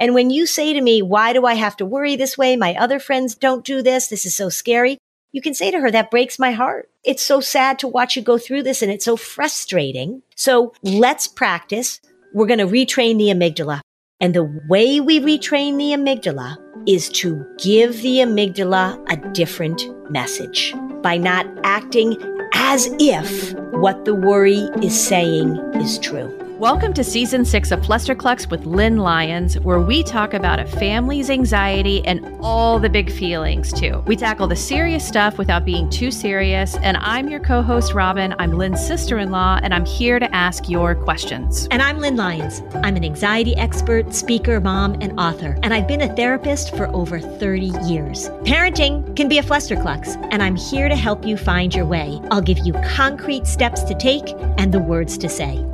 And when you say to me, why do I have to worry this way? My other friends don't do this. This is so scary. You can say to her, that breaks my heart. It's so sad to watch you go through this and it's so frustrating. So let's practice. We're going to retrain the amygdala. And the way we retrain the amygdala is to give the amygdala a different message by not acting as if what the worry is saying is true. Welcome to season six of Flusterclux with Lynn Lyons, where we talk about a family's anxiety and all the big feelings, too. We tackle the serious stuff without being too serious. And I'm your co host, Robin. I'm Lynn's sister in law, and I'm here to ask your questions. And I'm Lynn Lyons. I'm an anxiety expert, speaker, mom, and author. And I've been a therapist for over 30 years. Parenting can be a Flusterclux, and I'm here to help you find your way. I'll give you concrete steps to take and the words to say.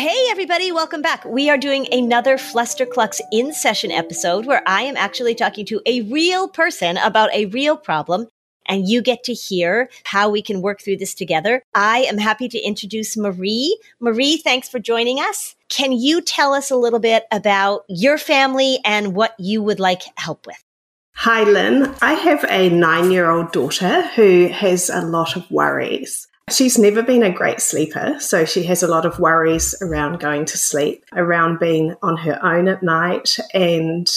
Hey, everybody, welcome back. We are doing another Flusterclux in session episode where I am actually talking to a real person about a real problem. And you get to hear how we can work through this together. I am happy to introduce Marie. Marie, thanks for joining us. Can you tell us a little bit about your family and what you would like help with? Hi, Lynn. I have a nine year old daughter who has a lot of worries. She's never been a great sleeper, so she has a lot of worries around going to sleep, around being on her own at night, and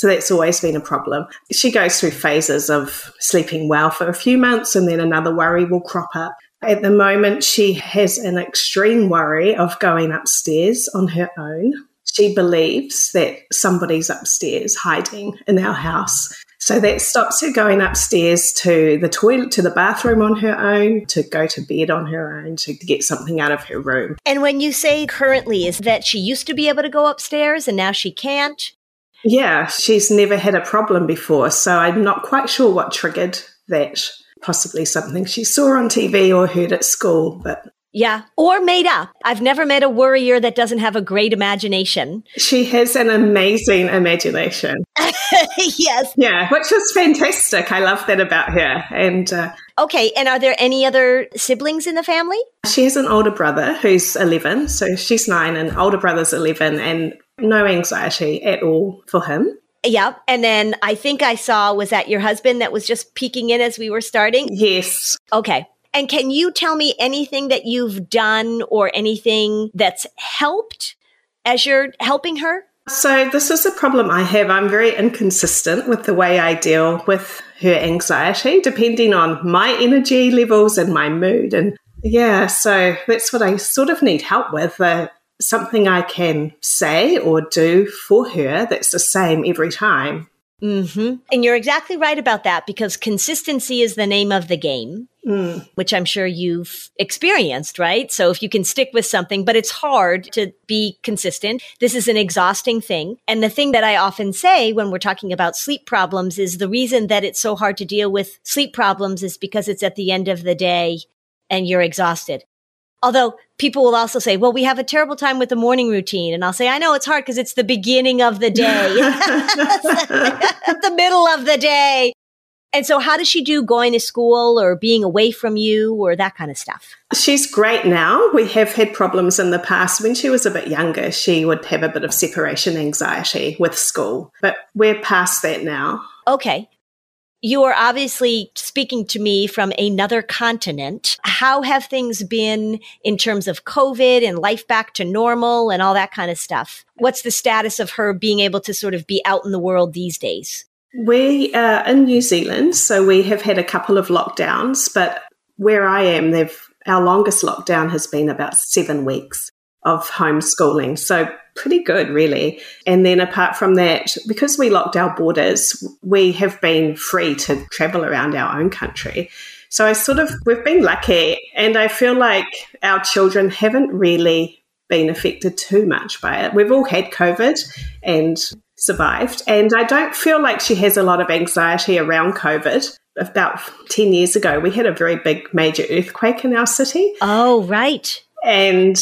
so that's always been a problem. She goes through phases of sleeping well for a few months and then another worry will crop up. At the moment, she has an extreme worry of going upstairs on her own. She believes that somebody's upstairs hiding in our house so that stops her going upstairs to the toilet, to the bathroom on her own, to go to bed on her own, to get something out of her room. And when you say currently, is that she used to be able to go upstairs and now she can't? Yeah, she's never had a problem before. So I'm not quite sure what triggered that. Possibly something she saw on TV or heard at school, but yeah, or made up. I've never met a worrier that doesn't have a great imagination. She has an amazing imagination. yes. Yeah, which is fantastic. I love that about her. And uh, okay, and are there any other siblings in the family? She has an older brother who's 11, so she's 9 and older brother's 11 and no anxiety at all for him. Yep. And then I think I saw was that your husband that was just peeking in as we were starting? Yes. Okay. And can you tell me anything that you've done or anything that's helped as you're helping her? So, this is a problem I have. I'm very inconsistent with the way I deal with her anxiety, depending on my energy levels and my mood. And yeah, so that's what I sort of need help with. Uh, something I can say or do for her that's the same every time. Mm-hmm. And you're exactly right about that because consistency is the name of the game, mm. which I'm sure you've experienced, right? So if you can stick with something, but it's hard to be consistent. This is an exhausting thing. And the thing that I often say when we're talking about sleep problems is the reason that it's so hard to deal with sleep problems is because it's at the end of the day and you're exhausted. Although people will also say, well, we have a terrible time with the morning routine. And I'll say, I know it's hard because it's the beginning of the day, the middle of the day. And so, how does she do going to school or being away from you or that kind of stuff? She's great now. We have had problems in the past. When she was a bit younger, she would have a bit of separation anxiety with school, but we're past that now. Okay you are obviously speaking to me from another continent. How have things been in terms of COVID and life back to normal and all that kind of stuff? What's the status of her being able to sort of be out in the world these days? We are in New Zealand, so we have had a couple of lockdowns, but where I am, they've our longest lockdown has been about seven weeks of homeschooling. So pretty good, really. And then apart from that, because we locked our borders, we have been free to travel around our own country. So I sort of, we've been lucky. And I feel like our children haven't really been affected too much by it. We've all had COVID and survived. And I don't feel like she has a lot of anxiety around COVID. About 10 years ago, we had a very big major earthquake in our city. Oh, right. And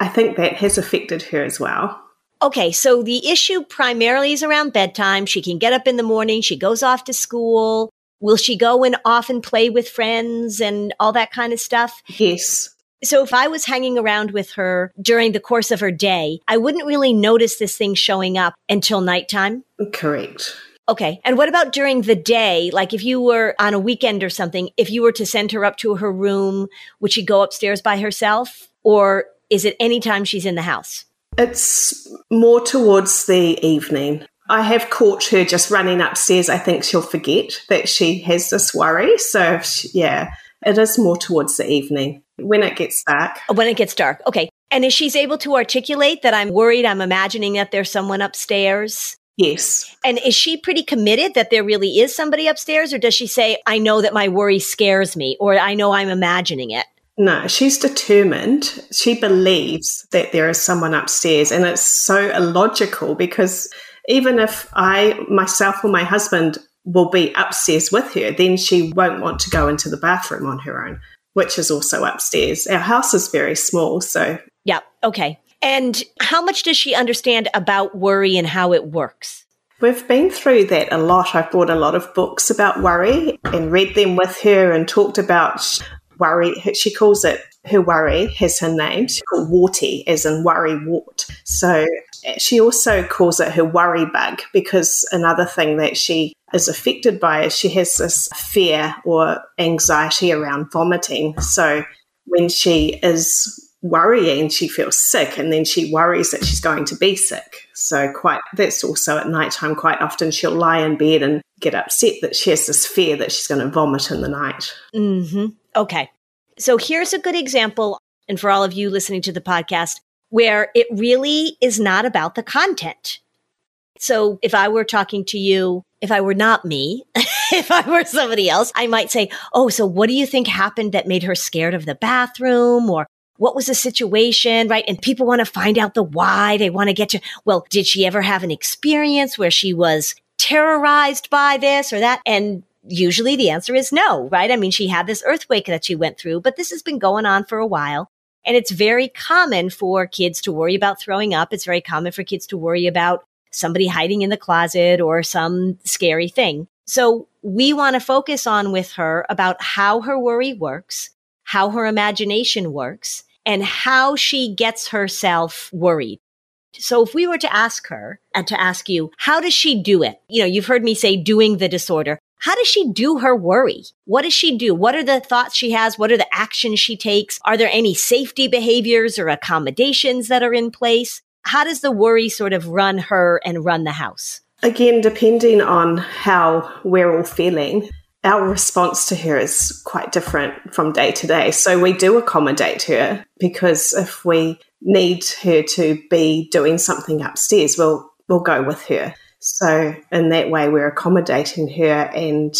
I think that has affected her as well. Okay, so the issue primarily is around bedtime. She can get up in the morning, she goes off to school. Will she go and often play with friends and all that kind of stuff? Yes. So if I was hanging around with her during the course of her day, I wouldn't really notice this thing showing up until nighttime. Correct. Okay. And what about during the day? Like if you were on a weekend or something, if you were to send her up to her room, would she go upstairs by herself? Or is it anytime she's in the house? It's more towards the evening. I have caught her just running upstairs. I think she'll forget that she has this worry. So, she, yeah, it is more towards the evening when it gets dark. When it gets dark. Okay. And is she's able to articulate that I'm worried, I'm imagining that there's someone upstairs? Yes. And is she pretty committed that there really is somebody upstairs? Or does she say, I know that my worry scares me, or I know I'm imagining it? No, she's determined. She believes that there is someone upstairs. And it's so illogical because even if I, myself, or my husband will be upstairs with her, then she won't want to go into the bathroom on her own, which is also upstairs. Our house is very small. So, yeah. Okay. And how much does she understand about worry and how it works? We've been through that a lot. I've brought a lot of books about worry and read them with her and talked about worry. She calls it her worry has her name. Called warty, as in worry wart. So she also calls it her worry bug because another thing that she is affected by is she has this fear or anxiety around vomiting. So when she is worrying, she feels sick and then she worries that she's going to be sick. So quite that's also at nighttime quite often she'll lie in bed and get upset that she has this fear that she's going to vomit in the night. Mm-hmm. Okay. So here's a good example and for all of you listening to the podcast where it really is not about the content. So if I were talking to you, if I were not me, if I were somebody else, I might say, Oh, so what do you think happened that made her scared of the bathroom? Or what was the situation, right? And people want to find out the why. They want to get to, well, did she ever have an experience where she was terrorized by this or that? And usually the answer is no, right? I mean, she had this earthquake that she went through, but this has been going on for a while. And it's very common for kids to worry about throwing up. It's very common for kids to worry about somebody hiding in the closet or some scary thing. So we want to focus on with her about how her worry works, how her imagination works, and how she gets herself worried. So if we were to ask her and to ask you, how does she do it? You know, you've heard me say doing the disorder. How does she do her worry? What does she do? What are the thoughts she has? What are the actions she takes? Are there any safety behaviors or accommodations that are in place? How does the worry sort of run her and run the house? Again, depending on how we're all feeling, our response to her is quite different from day to day. So we do accommodate her because if we need her to be doing something upstairs, we'll we'll go with her. So in that way we're accommodating her and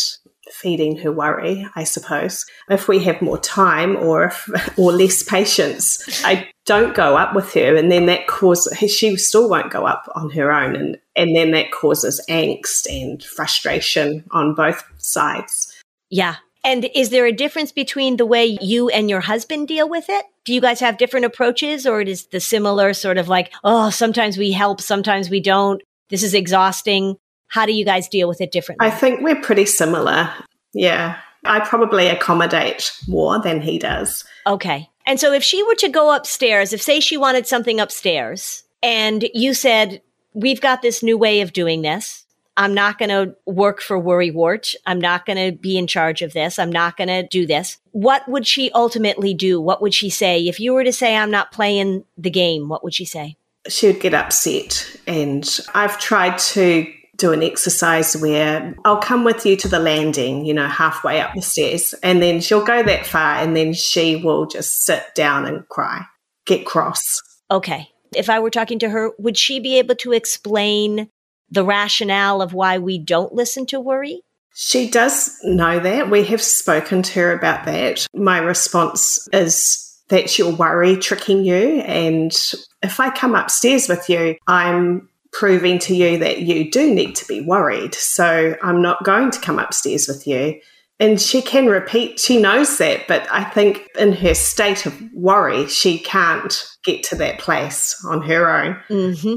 feeding her worry, I suppose. If we have more time or if, or less patience, I don't go up with her, and then that causes she still won't go up on her own, and and then that causes angst and frustration on both sides. Yeah. And is there a difference between the way you and your husband deal with it? Do you guys have different approaches, or it is the similar sort of like, oh, sometimes we help, sometimes we don't. This is exhausting. How do you guys deal with it differently? I think we're pretty similar. Yeah. I probably accommodate more than he does. Okay. And so if she were to go upstairs, if say she wanted something upstairs and you said, we've got this new way of doing this. I'm not going to work for Worry Wart. I'm not going to be in charge of this. I'm not going to do this. What would she ultimately do? What would she say? If you were to say, I'm not playing the game, what would she say? She would get upset. And I've tried to do an exercise where I'll come with you to the landing, you know, halfway up the stairs, and then she'll go that far and then she will just sit down and cry, get cross. Okay. If I were talking to her, would she be able to explain the rationale of why we don't listen to worry? She does know that. We have spoken to her about that. My response is that's your worry tricking you. And if I come upstairs with you, I'm proving to you that you do need to be worried. So I'm not going to come upstairs with you. And she can repeat, she knows that, but I think in her state of worry, she can't get to that place on her own. Mm-hmm.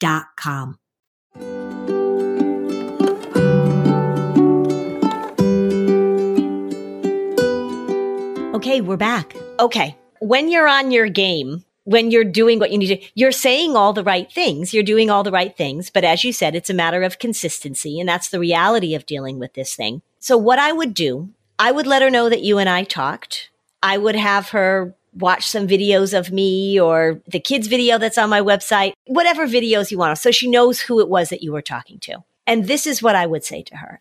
com. Okay, we're back. Okay. When you're on your game, when you're doing what you need to, you're saying all the right things. You're doing all the right things. But as you said, it's a matter of consistency. And that's the reality of dealing with this thing. So what I would do, I would let her know that you and I talked. I would have her watch some videos of me or the kids video that's on my website, whatever videos you want. So she knows who it was that you were talking to. And this is what I would say to her.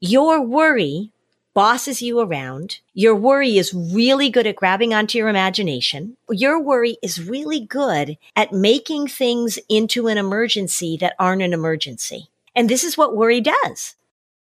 Your worry bosses you around. Your worry is really good at grabbing onto your imagination. Your worry is really good at making things into an emergency that aren't an emergency. And this is what worry does.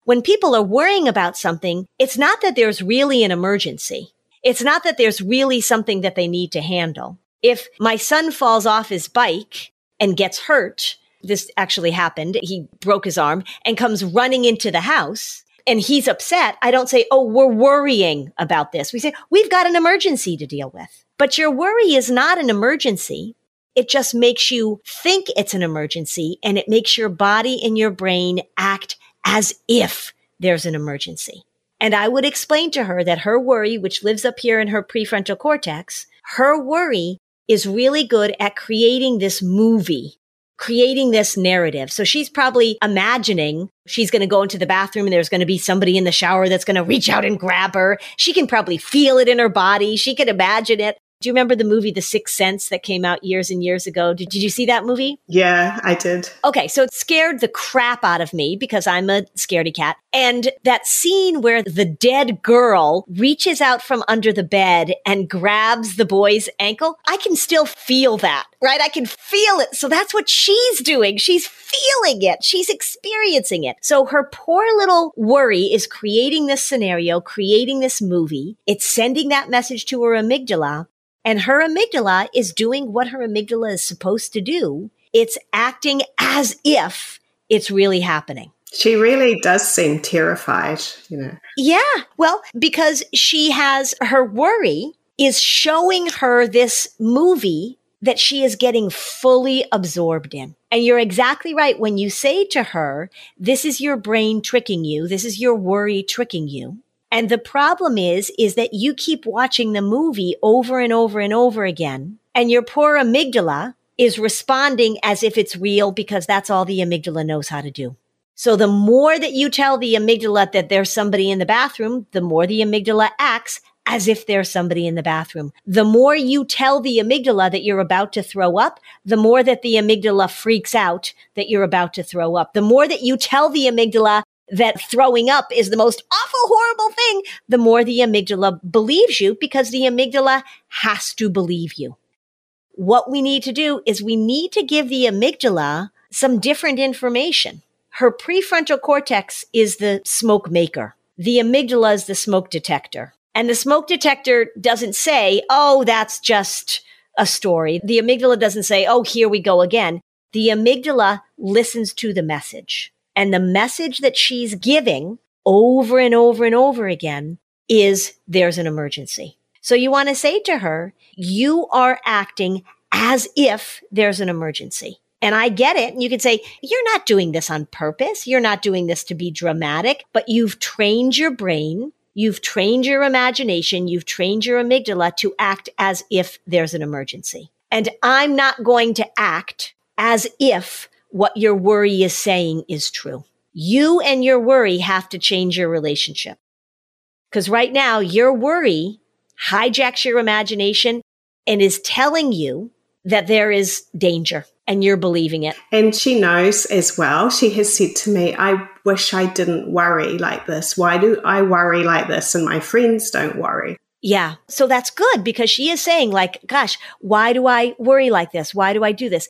When people are worrying about something, it's not that there's really an emergency. It's not that there's really something that they need to handle. If my son falls off his bike and gets hurt, this actually happened. He broke his arm and comes running into the house and he's upset. I don't say, Oh, we're worrying about this. We say, we've got an emergency to deal with. But your worry is not an emergency. It just makes you think it's an emergency and it makes your body and your brain act as if there's an emergency. And I would explain to her that her worry, which lives up here in her prefrontal cortex, her worry is really good at creating this movie, creating this narrative. So she's probably imagining she's going to go into the bathroom and there's going to be somebody in the shower that's going to reach out and grab her. She can probably feel it in her body. She can imagine it. Do you remember the movie The Sixth Sense that came out years and years ago? Did, did you see that movie? Yeah, I did. Okay, so it scared the crap out of me because I'm a scaredy cat. And that scene where the dead girl reaches out from under the bed and grabs the boy's ankle, I can still feel that, right? I can feel it. So that's what she's doing. She's feeling it. She's experiencing it. So her poor little worry is creating this scenario, creating this movie. It's sending that message to her amygdala and her amygdala is doing what her amygdala is supposed to do. It's acting as if it's really happening. She really does seem terrified, you know. Yeah. Well, because she has her worry is showing her this movie that she is getting fully absorbed in. And you're exactly right when you say to her, this is your brain tricking you. This is your worry tricking you. And the problem is, is that you keep watching the movie over and over and over again. And your poor amygdala is responding as if it's real because that's all the amygdala knows how to do. So the more that you tell the amygdala that there's somebody in the bathroom, the more the amygdala acts as if there's somebody in the bathroom. The more you tell the amygdala that you're about to throw up, the more that the amygdala freaks out that you're about to throw up. The more that you tell the amygdala that throwing up is the most awful, horrible thing, the more the amygdala believes you because the amygdala has to believe you. What we need to do is we need to give the amygdala some different information. Her prefrontal cortex is the smoke maker. The amygdala is the smoke detector. And the smoke detector doesn't say, oh, that's just a story. The amygdala doesn't say, oh, here we go again. The amygdala listens to the message. And the message that she's giving over and over and over again is there's an emergency. So you want to say to her, you are acting as if there's an emergency. And I get it. And you can say, you're not doing this on purpose. You're not doing this to be dramatic, but you've trained your brain. You've trained your imagination. You've trained your amygdala to act as if there's an emergency. And I'm not going to act as if what your worry is saying is true. You and your worry have to change your relationship. Because right now, your worry hijacks your imagination and is telling you that there is danger and you're believing it. And she knows as well. She has said to me, I wish I didn't worry like this. Why do I worry like this and my friends don't worry? Yeah. So that's good because she is saying like, gosh, why do I worry like this? Why do I do this?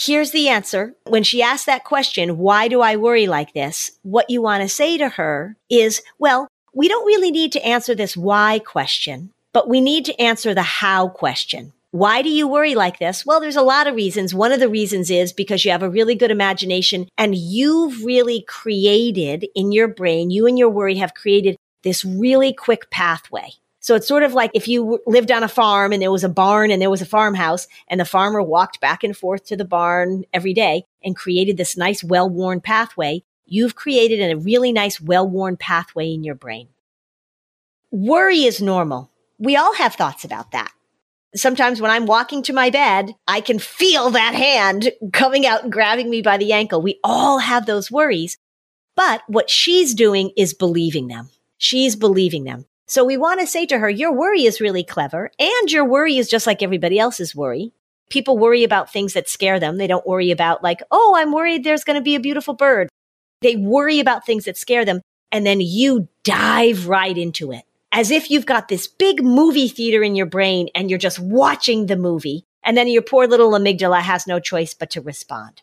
Here's the answer. When she asks that question, why do I worry like this? What you want to say to her is, well, we don't really need to answer this why question, but we need to answer the how question. Why do you worry like this? Well, there's a lot of reasons. One of the reasons is because you have a really good imagination and you've really created in your brain, you and your worry have created this really quick pathway. So it's sort of like if you lived on a farm and there was a barn and there was a farmhouse and the farmer walked back and forth to the barn every day and created this nice, well worn pathway. You've created a really nice, well worn pathway in your brain. Worry is normal. We all have thoughts about that. Sometimes when I'm walking to my bed, I can feel that hand coming out and grabbing me by the ankle. We all have those worries. But what she's doing is believing them. She's believing them. So we want to say to her, your worry is really clever and your worry is just like everybody else's worry. People worry about things that scare them. They don't worry about like, oh, I'm worried there's going to be a beautiful bird. They worry about things that scare them. and then you dive right into it as if you've got this big movie theater in your brain and you're just watching the movie. And then your poor little amygdala has no choice but to respond.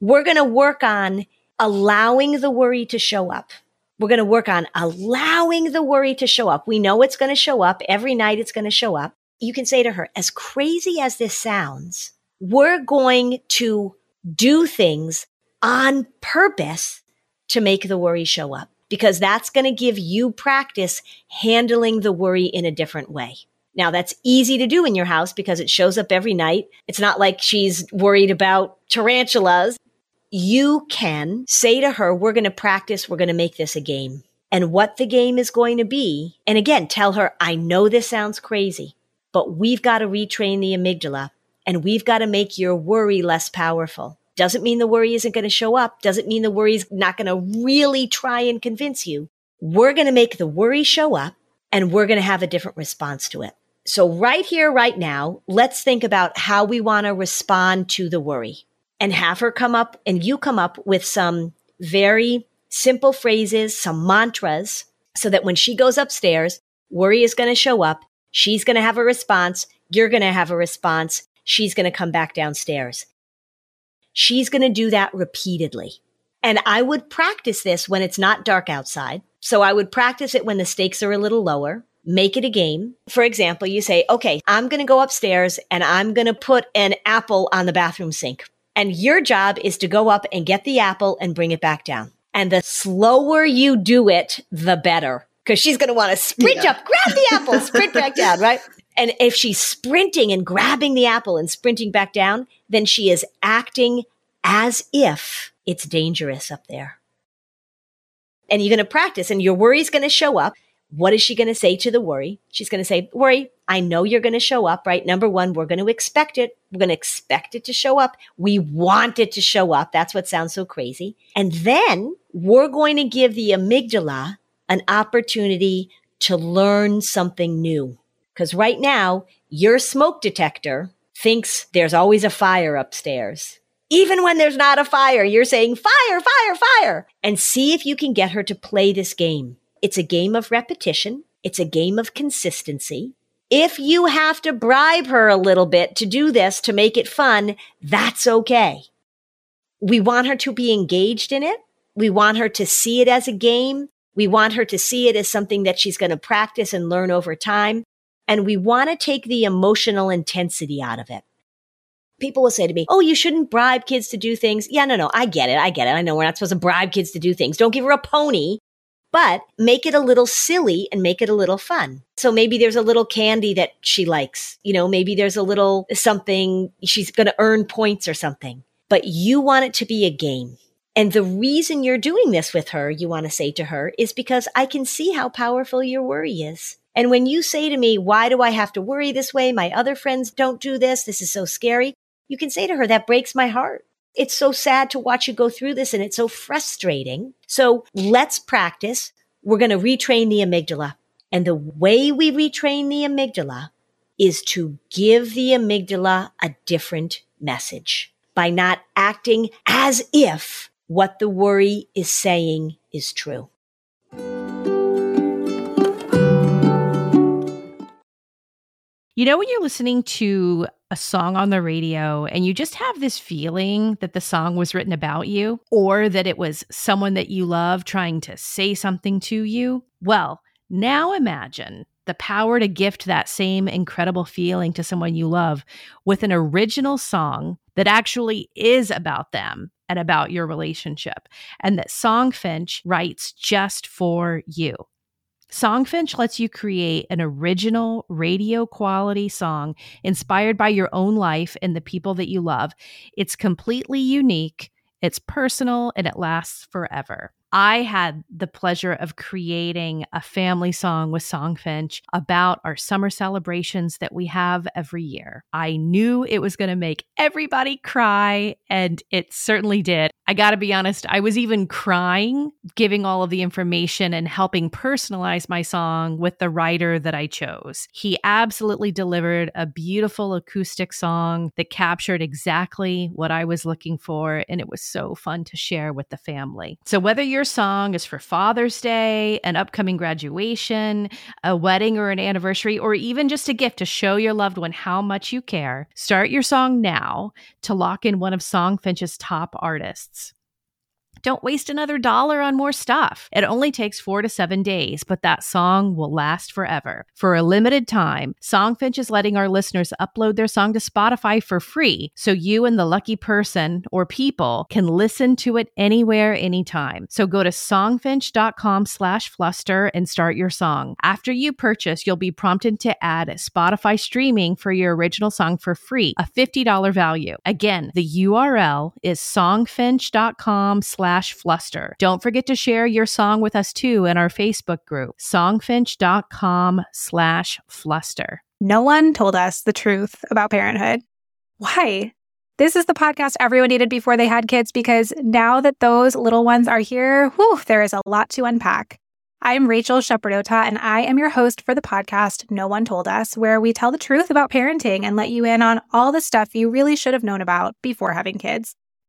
We're going to work on allowing the worry to show up. We're going to work on allowing the worry to show up. We know it's going to show up. Every night it's going to show up. You can say to her, as crazy as this sounds, we're going to do things on purpose to make the worry show up because that's going to give you practice handling the worry in a different way. Now that's easy to do in your house because it shows up every night. It's not like she's worried about tarantulas. You can say to her, we're going to practice. We're going to make this a game and what the game is going to be. And again, tell her, I know this sounds crazy, but we've got to retrain the amygdala and we've got to make your worry less powerful. Doesn't mean the worry isn't going to show up. Doesn't mean the worry's not going to really try and convince you. We're going to make the worry show up and we're going to have a different response to it. So right here, right now, let's think about how we want to respond to the worry and have her come up and you come up with some very simple phrases, some mantras so that when she goes upstairs, worry is going to show up. She's going to have a response. You're going to have a response. She's going to come back downstairs. She's going to do that repeatedly. And I would practice this when it's not dark outside. So I would practice it when the stakes are a little lower. Make it a game. For example, you say, okay, I'm going to go upstairs and I'm going to put an apple on the bathroom sink. And your job is to go up and get the apple and bring it back down. And the slower you do it, the better. Because she's going to want to sprint yeah. up, grab the apple, sprint back down, right? And if she's sprinting and grabbing the apple and sprinting back down, then she is acting as if it's dangerous up there. And you're going to practice and your worry is going to show up. What is she going to say to the worry? She's going to say, worry, I know you're going to show up, right? Number one, we're going to expect it. We're going to expect it to show up. We want it to show up. That's what sounds so crazy. And then we're going to give the amygdala an opportunity to learn something new. Because right now, your smoke detector thinks there's always a fire upstairs. Even when there's not a fire, you're saying fire, fire, fire, and see if you can get her to play this game. It's a game of repetition. It's a game of consistency. If you have to bribe her a little bit to do this to make it fun, that's okay. We want her to be engaged in it. We want her to see it as a game. We want her to see it as something that she's going to practice and learn over time and we want to take the emotional intensity out of it. People will say to me, Oh, you shouldn't bribe kids to do things. Yeah, no, no, I get it. I get it. I know we're not supposed to bribe kids to do things. Don't give her a pony, but make it a little silly and make it a little fun. So maybe there's a little candy that she likes. You know, maybe there's a little something she's going to earn points or something, but you want it to be a game. And the reason you're doing this with her, you want to say to her, is because I can see how powerful your worry is. And when you say to me, why do I have to worry this way? My other friends don't do this. This is so scary. You can say to her, that breaks my heart. It's so sad to watch you go through this and it's so frustrating. So let's practice. We're going to retrain the amygdala. And the way we retrain the amygdala is to give the amygdala a different message by not acting as if what the worry is saying is true. You know, when you're listening to a song on the radio and you just have this feeling that the song was written about you or that it was someone that you love trying to say something to you? Well, now imagine the power to gift that same incredible feeling to someone you love with an original song that actually is about them and about your relationship, and that Songfinch writes just for you. Songfinch lets you create an original radio quality song inspired by your own life and the people that you love. It's completely unique, it's personal, and it lasts forever. I had the pleasure of creating a family song with Songfinch about our summer celebrations that we have every year. I knew it was going to make everybody cry, and it certainly did. I got to be honest, I was even crying giving all of the information and helping personalize my song with the writer that I chose. He absolutely delivered a beautiful acoustic song that captured exactly what I was looking for, and it was so fun to share with the family. So, whether you're your song is for Father's Day, an upcoming graduation, a wedding or an anniversary, or even just a gift to show your loved one how much you care, start your song now to lock in one of Songfinch's top artists. Don't waste another dollar on more stuff. It only takes four to seven days, but that song will last forever. For a limited time, Songfinch is letting our listeners upload their song to Spotify for free so you and the lucky person or people can listen to it anywhere, anytime. So go to songfinch.com slash fluster and start your song. After you purchase, you'll be prompted to add Spotify streaming for your original song for free, a $50 value. Again, the URL is songfinch.com slash slash fluster. Don't forget to share your song with us too in our Facebook group, songfinch.com slash fluster. No one told us the truth about parenthood. Why? This is the podcast everyone needed before they had kids because now that those little ones are here, whew, there is a lot to unpack. I'm Rachel Shepardota, and I am your host for the podcast No One Told Us, where we tell the truth about parenting and let you in on all the stuff you really should have known about before having kids.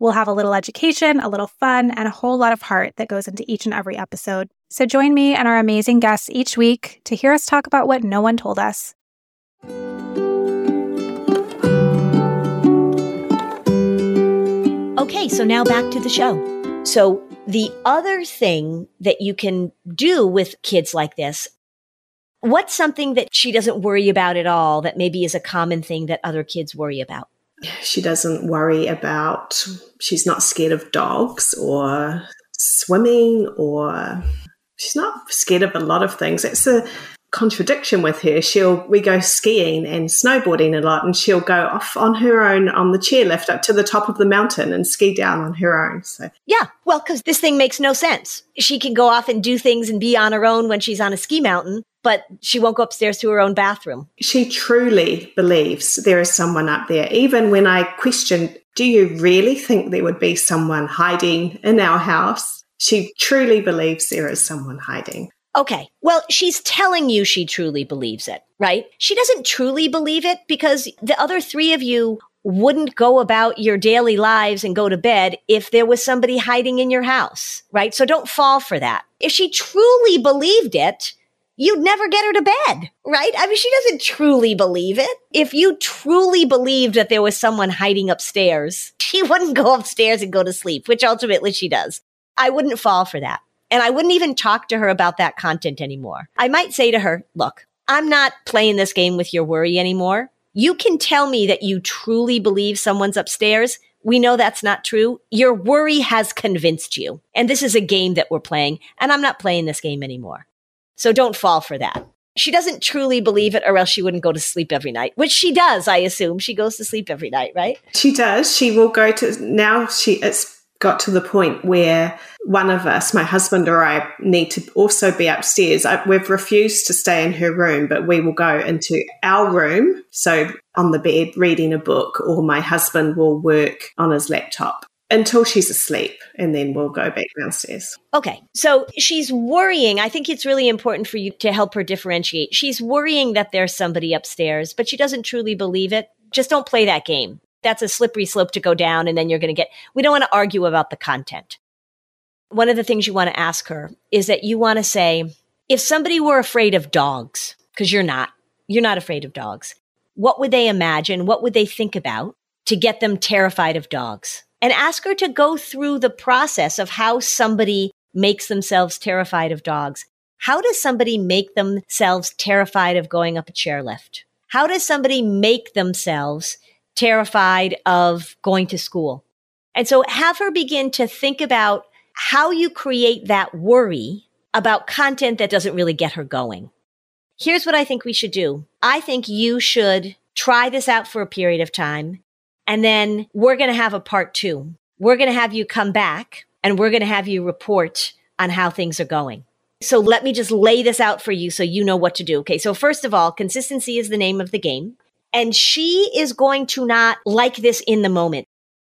We'll have a little education, a little fun, and a whole lot of heart that goes into each and every episode. So join me and our amazing guests each week to hear us talk about what no one told us. Okay, so now back to the show. So, the other thing that you can do with kids like this, what's something that she doesn't worry about at all that maybe is a common thing that other kids worry about? She doesn't worry about, she's not scared of dogs or swimming or she's not scared of a lot of things. It's a contradiction with her. She'll we go skiing and snowboarding a lot, and she'll go off on her own on the chairlift up to the top of the mountain and ski down on her own. So yeah, well, because this thing makes no sense. She can go off and do things and be on her own when she's on a ski mountain, but she won't go upstairs to her own bathroom. She truly believes there is someone up there. Even when I question, do you really think there would be someone hiding in our house? She truly believes there is someone hiding. Okay. Well, she's telling you she truly believes it, right? She doesn't truly believe it because the other three of you wouldn't go about your daily lives and go to bed if there was somebody hiding in your house, right? So don't fall for that. If she truly believed it, you'd never get her to bed, right? I mean, she doesn't truly believe it. If you truly believed that there was someone hiding upstairs, she wouldn't go upstairs and go to sleep, which ultimately she does. I wouldn't fall for that. And I wouldn't even talk to her about that content anymore. I might say to her, look, I'm not playing this game with your worry anymore. You can tell me that you truly believe someone's upstairs. We know that's not true. Your worry has convinced you. And this is a game that we're playing, and I'm not playing this game anymore. So don't fall for that. She doesn't truly believe it, or else she wouldn't go to sleep every night, which she does, I assume. She goes to sleep every night, right? She does. She will go to, now she, it's got to the point where one of us, my husband or I, need to also be upstairs. I, we've refused to stay in her room, but we will go into our room. So on the bed, reading a book, or my husband will work on his laptop until she's asleep and then we'll go back downstairs. Okay. So she's worrying. I think it's really important for you to help her differentiate. She's worrying that there's somebody upstairs, but she doesn't truly believe it. Just don't play that game that's a slippery slope to go down. And then you're going to get, we don't want to argue about the content. One of the things you want to ask her is that you want to say, if somebody were afraid of dogs, because you're not, you're not afraid of dogs, what would they imagine? What would they think about to get them terrified of dogs? And ask her to go through the process of how somebody makes themselves terrified of dogs. How does somebody make themselves terrified of going up a chairlift? How does somebody make themselves terrified of going to school. And so have her begin to think about how you create that worry about content that doesn't really get her going. Here's what I think we should do. I think you should try this out for a period of time. And then we're going to have a part two. We're going to have you come back and we're going to have you report on how things are going. So let me just lay this out for you so you know what to do. Okay. So first of all, consistency is the name of the game. And she is going to not like this in the moment.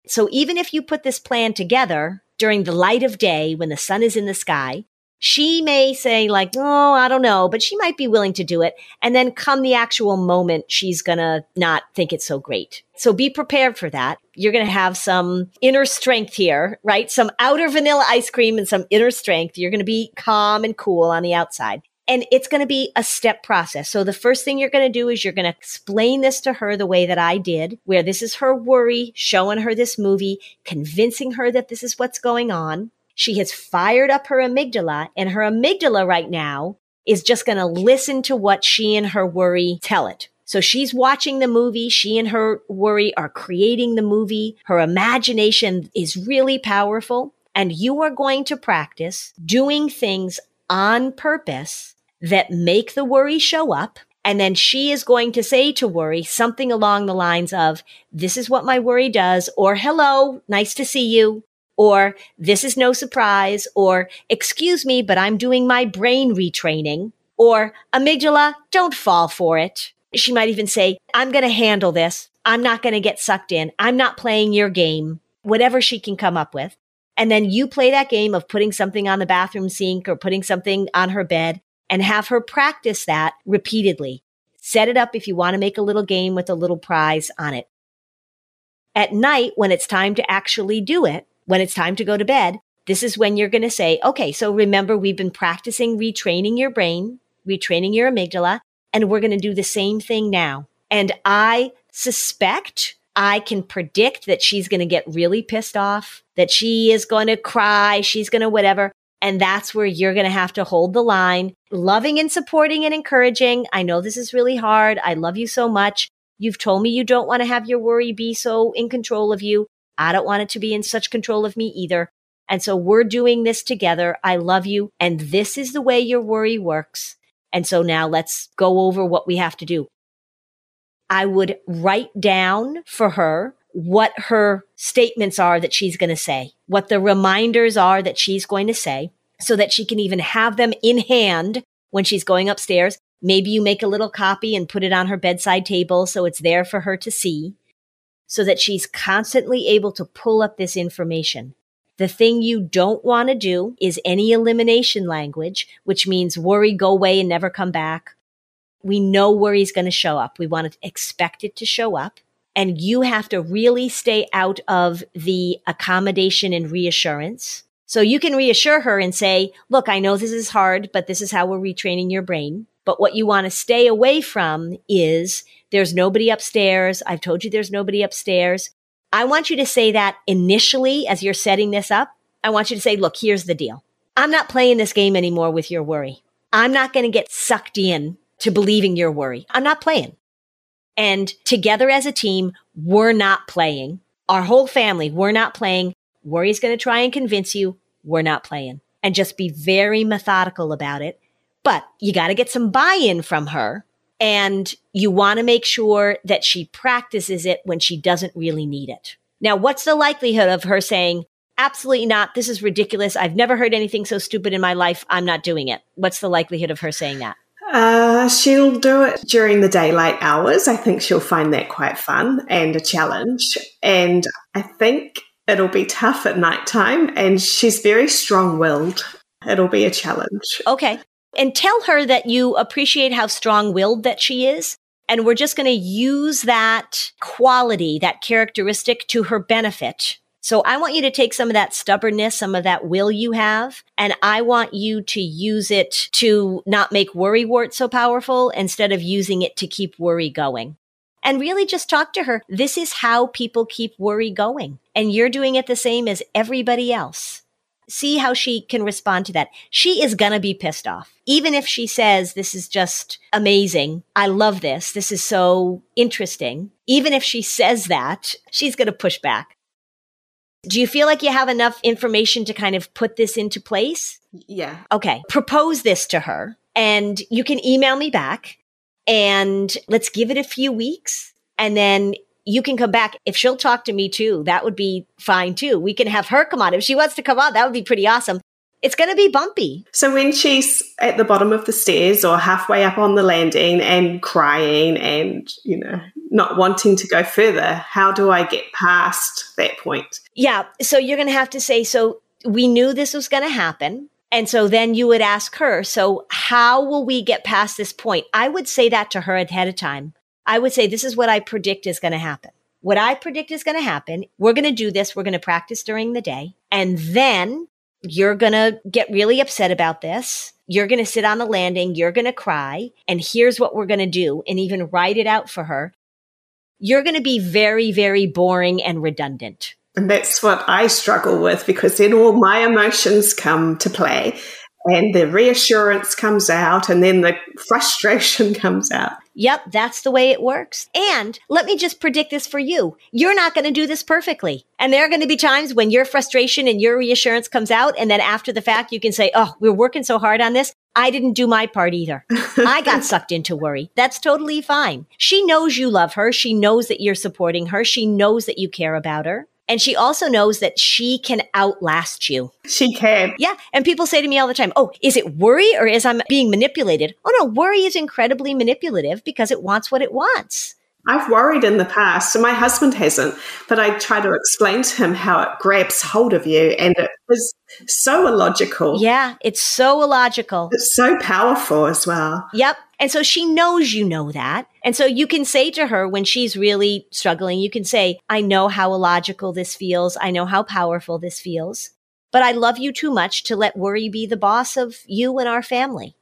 So even if you put this plan together during the light of day when the sun is in the sky, she may say like, Oh, I don't know, but she might be willing to do it. And then come the actual moment, she's going to not think it's so great. So be prepared for that. You're going to have some inner strength here, right? Some outer vanilla ice cream and some inner strength. You're going to be calm and cool on the outside. And it's going to be a step process. So the first thing you're going to do is you're going to explain this to her the way that I did, where this is her worry, showing her this movie, convincing her that this is what's going on. She has fired up her amygdala and her amygdala right now is just going to listen to what she and her worry tell it. So she's watching the movie. She and her worry are creating the movie. Her imagination is really powerful. And you are going to practice doing things on purpose that make the worry show up. And then she is going to say to worry something along the lines of, this is what my worry does, or hello, nice to see you, or this is no surprise, or excuse me, but I'm doing my brain retraining, or amygdala, don't fall for it. She might even say, I'm going to handle this. I'm not going to get sucked in. I'm not playing your game, whatever she can come up with. And then you play that game of putting something on the bathroom sink or putting something on her bed and have her practice that repeatedly. Set it up if you want to make a little game with a little prize on it. At night, when it's time to actually do it, when it's time to go to bed, this is when you're going to say, okay, so remember, we've been practicing retraining your brain, retraining your amygdala, and we're going to do the same thing now. And I suspect I can predict that she's going to get really pissed off, that she is going to cry, she's going to whatever. And that's where you're going to have to hold the line, loving and supporting and encouraging. I know this is really hard. I love you so much. You've told me you don't want to have your worry be so in control of you. I don't want it to be in such control of me either. And so we're doing this together. I love you. And this is the way your worry works. And so now let's go over what we have to do. I would write down for her what her statements are that she's going to say, what the reminders are that she's going to say, so that she can even have them in hand when she's going upstairs. Maybe you make a little copy and put it on her bedside table so it's there for her to see, so that she's constantly able to pull up this information. The thing you don't want to do is any elimination language, which means worry, go away and never come back. We know worry is going to show up. We want to expect it to show up. And you have to really stay out of the accommodation and reassurance. So you can reassure her and say, look, I know this is hard, but this is how we're retraining your brain. But what you want to stay away from is there's nobody upstairs. I've told you there's nobody upstairs. I want you to say that initially as you're setting this up. I want you to say, look, here's the deal. I'm not playing this game anymore with your worry. I'm not going to get sucked in to believing your worry. I'm not playing. And together as a team, we're not playing. Our whole family, we're not playing. Worry's going to try and convince you we're not playing and just be very methodical about it. But you got to get some buy in from her. And you want to make sure that she practices it when she doesn't really need it. Now, what's the likelihood of her saying, absolutely not. This is ridiculous. I've never heard anything so stupid in my life. I'm not doing it. What's the likelihood of her saying that? Uh, she'll do it during the daylight hours. I think she'll find that quite fun and a challenge. And I think it'll be tough at nighttime. And she's very strong willed. It'll be a challenge. Okay. And tell her that you appreciate how strong willed that she is. And we're just going to use that quality, that characteristic to her benefit so I want you to take some of that stubbornness, some of that will you have, and I want you to use it to not make worry wart so powerful instead of using it to keep worry going. And really just talk to her. This is how people keep worry going. And you're doing it the same as everybody else. See how she can respond to that. She is going to be pissed off. Even if she says, this is just amazing. I love this. This is so interesting. Even if she says that, she's going to push back. Do you feel like you have enough information to kind of put this into place? Yeah. Okay. Propose this to her and you can email me back and let's give it a few weeks and then you can come back. If she'll talk to me too, that would be fine too. We can have her come on. If she wants to come on, that would be pretty awesome. It's going to be bumpy. So when she's at the bottom of the stairs or halfway up on the landing and crying and, you know, not wanting to go further, how do I get past that point? Yeah. So you're going to have to say, so we knew this was going to happen. And so then you would ask her, so how will we get past this point? I would say that to her ahead of time. I would say, this is what I predict is going to happen. What I predict is going to happen. We're going to do this. We're going to practice during the day. And then you're going to get really upset about this. You're going to sit on the landing. You're going to cry. And here's what we're going to do and even write it out for her. You're going to be very, very boring and redundant. And that's what I struggle with because then all my emotions come to play and the reassurance comes out and then the frustration comes out. Yep, that's the way it works. And let me just predict this for you. You're not going to do this perfectly. And there are going to be times when your frustration and your reassurance comes out. And then after the fact, you can say, Oh, we're working so hard on this. I didn't do my part either. I got sucked into worry. That's totally fine. She knows you love her. She knows that you're supporting her. She knows that you care about her. And she also knows that she can outlast you. She can. Yeah. And people say to me all the time, Oh, is it worry or is I'm being manipulated? Oh no, worry is incredibly manipulative because it wants what it wants. I've worried in the past, and my husband hasn't, but I try to explain to him how it grabs hold of you and it is so illogical. Yeah, it's so illogical. It's so powerful as well. Yep. And so she knows you know that. And so you can say to her when she's really struggling, you can say, I know how illogical this feels. I know how powerful this feels, but I love you too much to let worry be the boss of you and our family.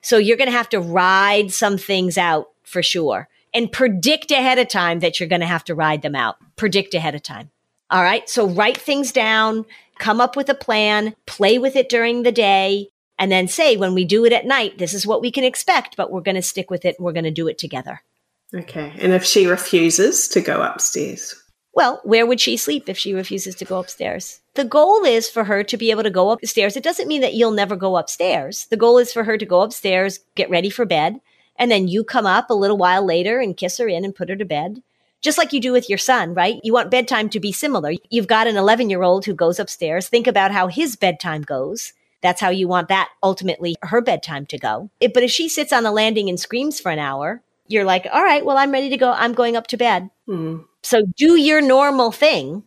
So you're going to have to ride some things out for sure and predict ahead of time that you're going to have to ride them out. Predict ahead of time. All right. So write things down, come up with a plan, play with it during the day, and then say, when we do it at night, this is what we can expect, but we're going to stick with it. And we're going to do it together. Okay. And if she refuses to go upstairs? Well, where would she sleep if she refuses to go upstairs? The goal is for her to be able to go upstairs. It doesn't mean that you'll never go upstairs. The goal is for her to go upstairs, get ready for bed, and then you come up a little while later and kiss her in and put her to bed. Just like you do with your son, right? You want bedtime to be similar. You've got an 11 year old who goes upstairs. Think about how his bedtime goes. That's how you want that ultimately her bedtime to go. but if she sits on the landing and screams for an hour, you're like, all right, well, I'm ready to go. I'm going up to bed. Hmm. So do your normal thing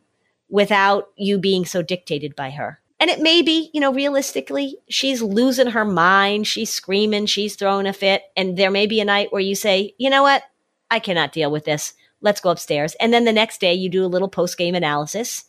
without you being so dictated by her. And it may be, you know, realistically, she's losing her mind. She's screaming. She's throwing a fit. And there may be a night where you say, you know what? I cannot deal with this. Let's go upstairs. And then the next day you do a little post game analysis,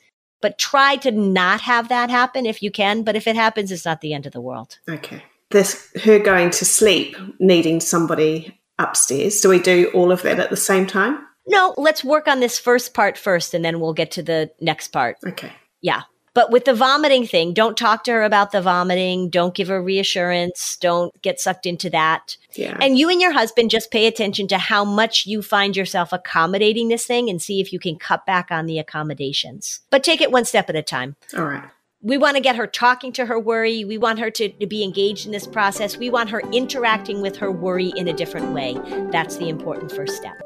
but try to not have that happen if you can. But if it happens, it's not the end of the world. Okay. This, her going to sleep, needing somebody upstairs. Do we do all of that at the same time? No, let's work on this first part first and then we'll get to the next part. Okay. Yeah. But with the vomiting thing, don't talk to her about the vomiting. Don't give her reassurance. Don't get sucked into that. Yeah. And you and your husband just pay attention to how much you find yourself accommodating this thing and see if you can cut back on the accommodations. But take it one step at a time. All right. We want to get her talking to her worry. We want her to, to be engaged in this process. We want her interacting with her worry in a different way. That's the important first step.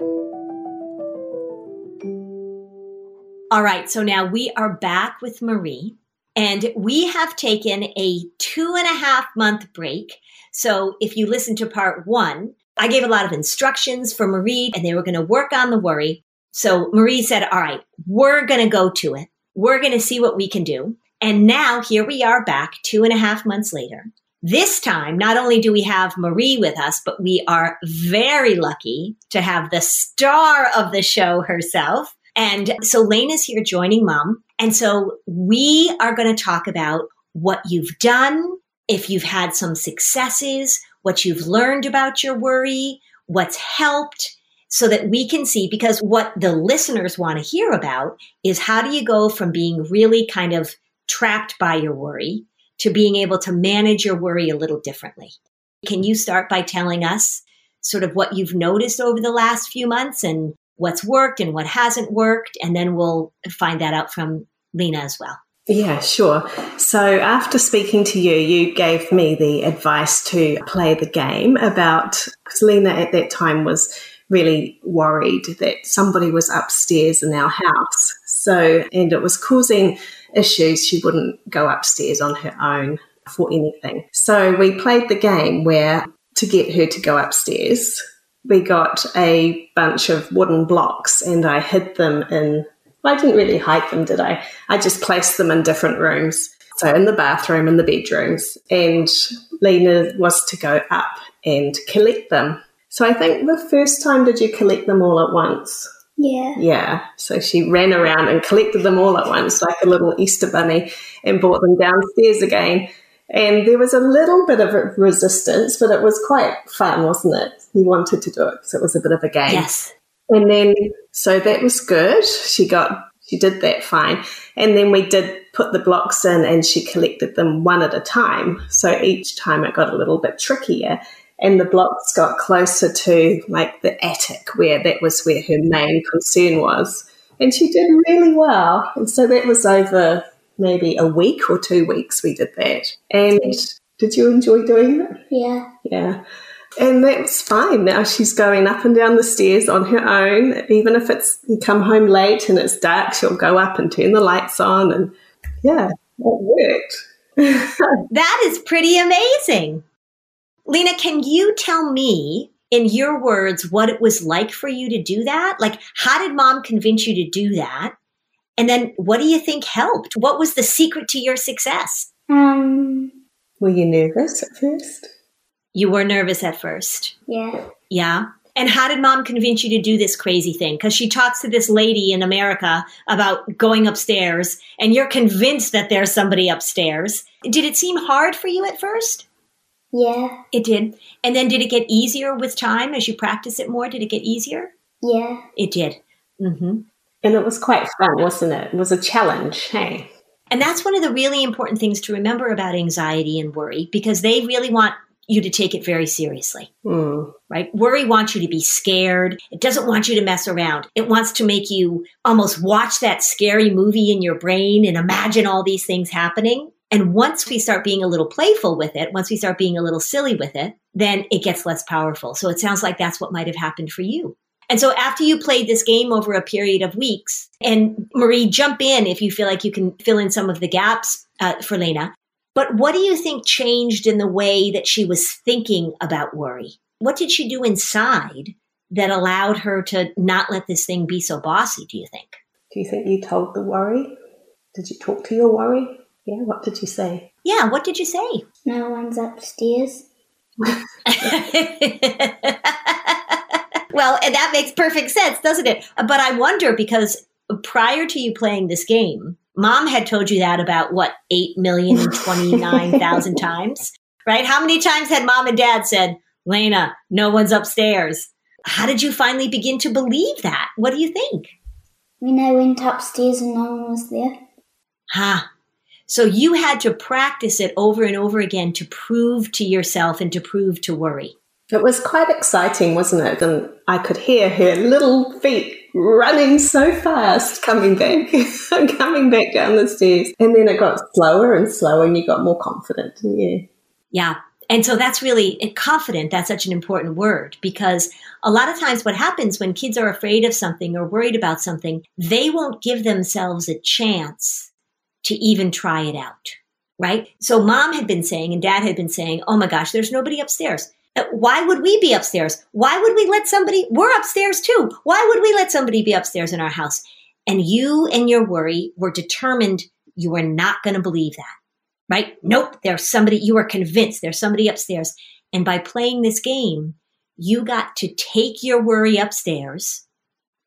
All right, so now we are back with Marie, and we have taken a two and a half month break. So if you listen to part one, I gave a lot of instructions for Marie, and they were going to work on the worry. So Marie said, All right, we're going to go to it. We're going to see what we can do. And now here we are back two and a half months later. This time, not only do we have Marie with us, but we are very lucky to have the star of the show herself, and so Lane is here joining mom. And so we are going to talk about what you've done, if you've had some successes, what you've learned about your worry, what's helped, so that we can see because what the listeners want to hear about is how do you go from being really kind of trapped by your worry to being able to manage your worry a little differently. Can you start by telling us sort of what you've noticed over the last few months and what's worked and what hasn't worked. And then we'll find that out from Lena as well. Yeah, sure. So after speaking to you, you gave me the advice to play the game about because Lena at that time was really worried that somebody was upstairs in our house. So, and it was causing issues. She wouldn't go upstairs on her own for anything. So we played the game where to get her to go upstairs, we got a bunch of wooden blocks and I hid them in, well, I didn't really hide them, did I? I just placed them in different rooms. So in the bathroom, in the bedrooms. And Lena was to go up and collect them. So I think the first time, did you collect them all at once? Yeah. Yeah. So she ran around and collected them all at once, like a little Easter bunny, and brought them downstairs again. And there was a little bit of resistance, but it was quite fun, wasn't it? He wanted to do it because it was a bit of a game. Yes. And then, so that was good. She got, she did that fine. And then we did put the blocks in and she collected them one at a time. So each time it got a little bit trickier and the blocks got closer to like the attic where that was where her main concern was. And she did really well. And so that was over maybe a week or two weeks we did that. And did you enjoy doing it? Yeah. Yeah. And that's fine. Now she's going up and down the stairs on her own. Even if it's come home late and it's dark, she'll go up and turn the lights on. And yeah, it worked. that is pretty amazing. Lena, can you tell me in your words what it was like for you to do that? Like, how did mom convince you to do that? And then what do you think helped? What was the secret to your success? Um. Were you nervous at first? You were nervous at first. Yeah. Yeah. And how did mom convince you to do this crazy thing? Because she talks to this lady in America about going upstairs, and you're convinced that there's somebody upstairs. Did it seem hard for you at first? Yeah. It did. And then did it get easier with time as you practice it more? Did it get easier? Yeah. It did. Mm-hmm. And it was quite fun, wasn't it? It was a challenge, hey? And that's one of the really important things to remember about anxiety and worry because they really want you to take it very seriously. Mm. Right? Worry wants you to be scared. It doesn't want you to mess around. It wants to make you almost watch that scary movie in your brain and imagine all these things happening. And once we start being a little playful with it, once we start being a little silly with it, then it gets less powerful. So it sounds like that's what might have happened for you. And so after you played this game over a period of weeks, and Marie, jump in if you feel like you can fill in some of the gaps uh, for Lena. But what do you think changed in the way that she was thinking about worry? What did she do inside that allowed her to not let this thing be so bossy, do you think? Do you think you told the worry? Did you talk to your worry? Yeah, what did you say? Yeah, what did you say? No one's upstairs. well, and that makes perfect sense, doesn't it? But I wonder because prior to you playing this game, mom had told you that about what, 8,029,000 times, right? How many times had mom and dad said, Lena, no one's upstairs? How did you finally begin to believe that? What do you think? When I went upstairs and no one was there. Ha. Huh. So you had to practice it over and over again to prove to yourself and to prove to worry. It was quite exciting, wasn't it? And I could hear her little feet running so fast coming back, coming back down the stairs. And then it got slower and slower and you got more confident, you? Yeah. And so that's really confident. That's such an important word because a lot of times what happens when kids are afraid of something or worried about something, they won't give themselves a chance to even try it out. Right. So mom had been saying and dad had been saying, Oh my gosh, there's nobody upstairs. Uh, why would we be upstairs? Why would we let somebody, we're upstairs too. Why would we let somebody be upstairs in our house? And you and your worry were determined you were not going to believe that, right? Nope. There's somebody, you were convinced there's somebody upstairs. And by playing this game, you got to take your worry upstairs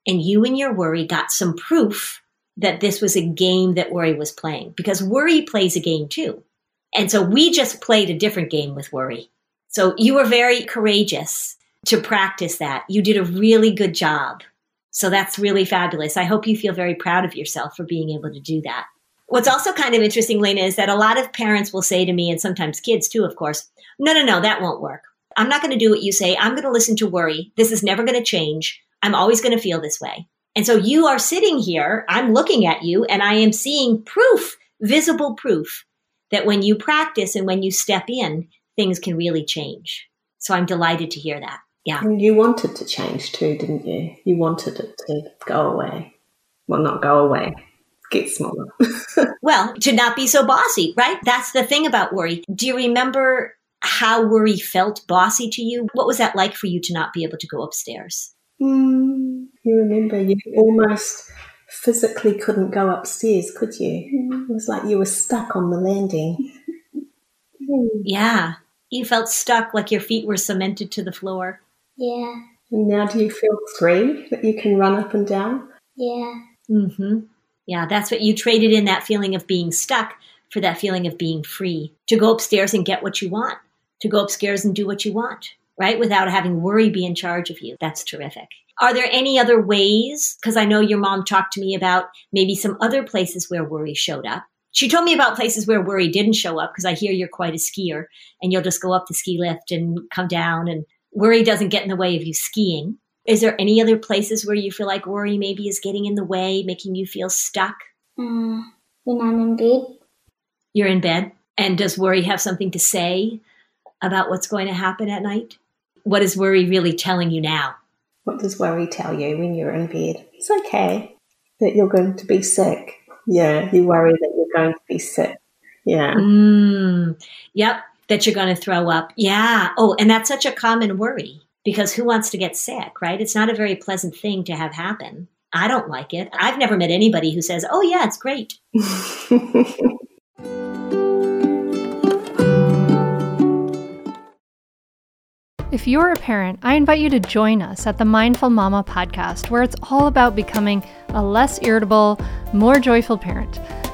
and you and your worry got some proof that this was a game that Worry was playing because Worry plays a game too. And so we just played a different game with Worry. So you were very courageous to practice that. You did a really good job. So that's really fabulous. I hope you feel very proud of yourself for being able to do that. What's also kind of interesting, Lena, is that a lot of parents will say to me, and sometimes kids too, of course, no, no, no, that won't work. I'm not going to do what you say. I'm going to listen to worry. This is never going to change. I'm always going to feel this way. And so you are sitting here, I'm looking at you, and I am seeing proof, visible proof, that when you practice and when you step in, things can really change. So I'm delighted to hear that. Yeah. And you wanted to change too, didn't you? You wanted it to go away. Well, not go away, get smaller. well, to not be so bossy, right? That's the thing about worry. Do you remember how worry felt bossy to you? What was that like for you to not be able to go upstairs? Mm, you remember you almost physically couldn't go upstairs, could you? It was like you were stuck on the landing. Yeah. You felt stuck like your feet were cemented to the floor. Yeah. And now do you feel free that you can run up and down? Yeah. Mm-hmm. Yeah, that's what you traded in that feeling of being stuck for that feeling of being free to go upstairs and get what you want, to go upstairs and do what you want, right? Without having worry be in charge of you. That's terrific. Are there any other ways? Because I know your mom talked to me about maybe some other places where worry showed up. She told me about places where worry didn't show up because I hear you're quite a skier and you'll just go up the ski lift and come down and worry doesn't get in the way of you skiing. Is there any other places where you feel like worry maybe is getting in the way, making you feel stuck? Uh, when I'm in bed. You're in bed? And does worry have something to say about what's going to happen at night? What is worry really telling you now? What does worry tell you when you're in bed? It's okay that you're going to be sick. Yeah, you worry that you're going to be sick. Yeah. Mm, yep, that you're going to throw up. Yeah. Oh, and that's such a common worry because who wants to get sick, right? It's not a very pleasant thing to have happen. I don't like it. I've never met anybody who says, oh, yeah, it's great. If you're a parent, I invite you to join us at the Mindful Mama podcast, where it's all about becoming a less irritable, more joyful parent.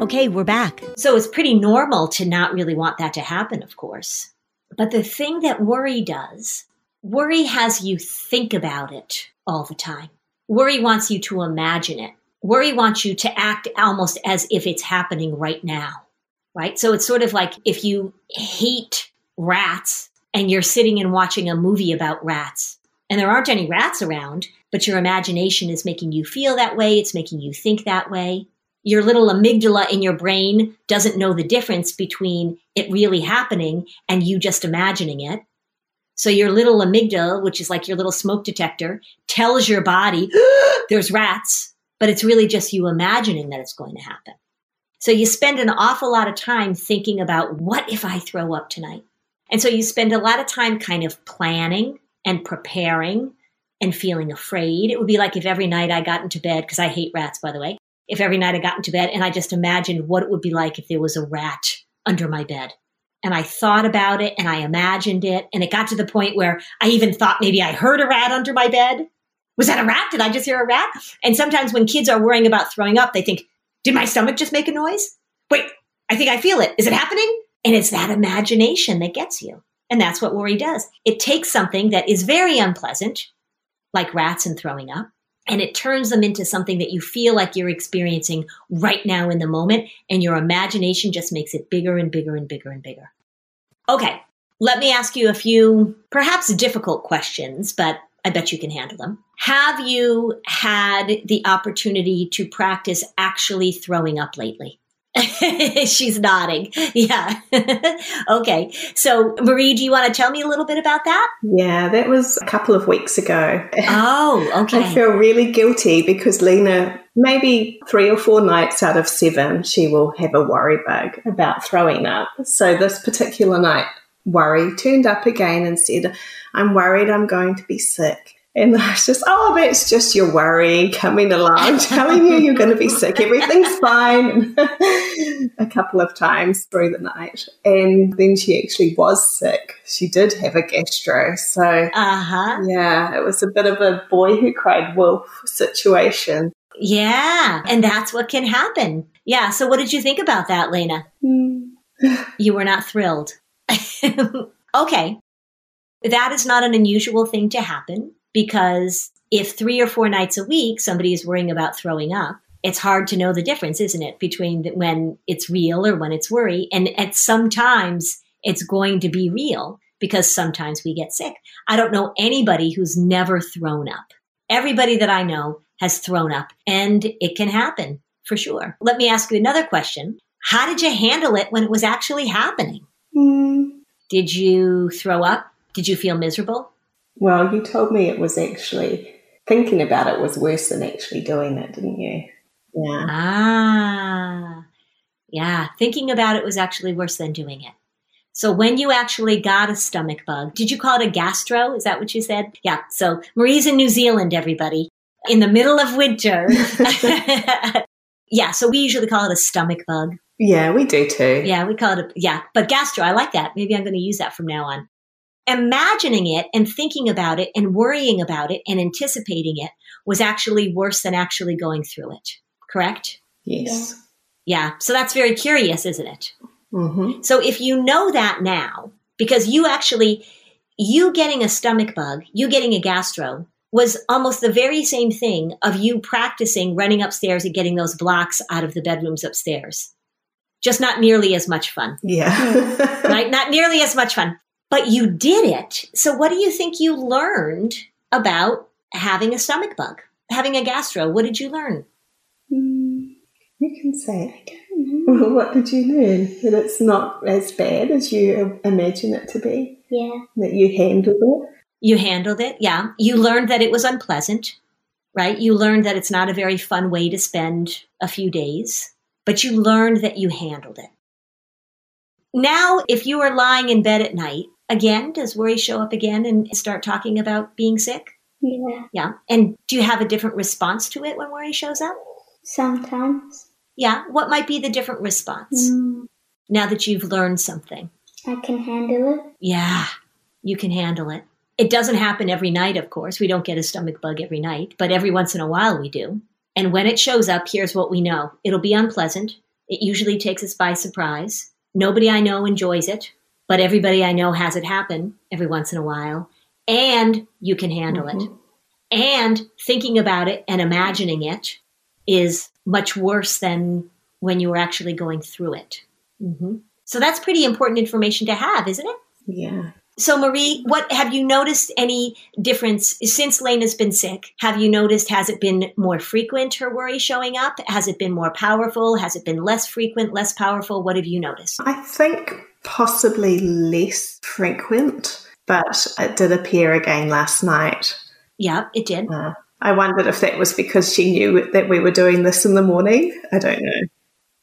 Okay, we're back. So it's pretty normal to not really want that to happen, of course. But the thing that worry does, worry has you think about it all the time. Worry wants you to imagine it. Worry wants you to act almost as if it's happening right now, right? So it's sort of like if you hate rats and you're sitting and watching a movie about rats and there aren't any rats around, but your imagination is making you feel that way. It's making you think that way your little amygdala in your brain doesn't know the difference between it really happening and you just imagining it. So your little amygdala, which is like your little smoke detector, tells your body there's rats, but it's really just you imagining that it's going to happen. So you spend an awful lot of time thinking about what if I throw up tonight? And so you spend a lot of time kind of planning and preparing and feeling afraid. It would be like if every night I got into bed, because I hate rats, by the way, if every night I got into bed and I just imagined what it would be like if there was a rat under my bed. And I thought about it and I imagined it. And it got to the point where I even thought maybe I heard a rat under my bed. Was that a rat? Did I just hear a rat? And sometimes when kids are worrying about throwing up, they think, did my stomach just make a noise? Wait, I think I feel it. Is it happening? And it's that imagination that gets you. And that's what worry does. It takes something that is very unpleasant, like rats and throwing up, and it turns them into something that you feel like you're experiencing right now in the moment. And your imagination just makes it bigger and bigger and bigger and bigger. Okay, let me ask you a few perhaps difficult questions, but I bet you can handle them. Have you had the opportunity to practice actually throwing up lately? She's nodding. Yeah. okay. So, Marie, do you want to tell me a little bit about that? Yeah, that was a couple of weeks ago. Oh, okay. I feel really guilty because Lena, maybe three or four nights out of seven, she will have a worry bug about throwing up. So, this particular night, worry turned up again and said, I'm worried I'm going to be sick. And I was just, oh, that's just your worry coming along, telling you you're going to be sick. Everything's fine. a couple of times through the night. And then she actually was sick. She did have a gastro. So, uh-huh. yeah, it was a bit of a boy who cried wolf situation. Yeah. And that's what can happen. Yeah. So, what did you think about that, Lena? Mm. you were not thrilled. okay. That is not an unusual thing to happen because if three or four nights a week somebody is worrying about throwing up, it's hard to know the difference, isn't it, between when it's real or when it's worry. And at sometimes it's going to be real because sometimes we get sick. I don't know anybody who's never thrown up. Everybody that I know has thrown up and it can happen for sure. Let me ask you another question. How did you handle it when it was actually happening? Mm. Did you throw up? Did you feel miserable? Well, you told me it was actually thinking about it was worse than actually doing it, didn't you? Yeah. Ah, yeah. Thinking about it was actually worse than doing it. So when you actually got a stomach bug, did you call it a gastro? Is that what you said? Yeah. So Marie's in New Zealand, everybody, in the middle of winter. yeah. So we usually call it a stomach bug. Yeah, we do too. Yeah, we call it a, yeah. But gastro, I like that. Maybe I'm going to use that from now on. Imagining it and thinking about it and worrying about it and anticipating it was actually worse than actually going through it. Correct? Yes. Yeah. So that's very curious, isn't it? Mm-hmm. So if you know that now, because you actually, you getting a stomach bug, you getting a gastro was almost the very same thing of you practicing running upstairs and getting those blocks out of the bedrooms upstairs. Just not nearly as much fun, Yeah. right? Not nearly as much fun, but you did it. So what do you think you learned about having a stomach bug, having a gastro? What did you learn? Mm, you can say it. Well, what did you learn? That it's not as bad as you imagine it to be. Yeah. That you handled it. You handled it. Yeah. You learned that it was unpleasant, right? You learned that it's not a very fun way to spend a few days, but you learned that you handled it. Now, if you are lying in bed at night, again, does worry show up again and start talking about being sick? Yeah. Yeah. And do you have a different response to it when worry shows up? Sometimes. Yeah. What might be the different response Mm, now that you've learned something? I can handle it. Yeah, you can handle it. It doesn't happen every night, of course. We don't get a stomach bug every night, but every once in a while we do. And when it shows up, here's what we know it'll be unpleasant. It usually takes us by surprise. Nobody I know enjoys it, but everybody I know has it happen every once in a while. And you can handle it. And thinking about it and imagining it is much worse than when you were actually going through it. hmm So that's pretty important information to have, isn't it? Yeah. So, Marie, what have you noticed any difference since Lena's been sick? Have you noticed, has it been more frequent, her worry showing up? Has it been more powerful? Has it been less frequent, less powerful? What have you noticed? I think possibly less frequent, but it did appear again last night. Yeah, it did. Uh, I wondered if that was because she knew that we were doing this in the morning. I don't know.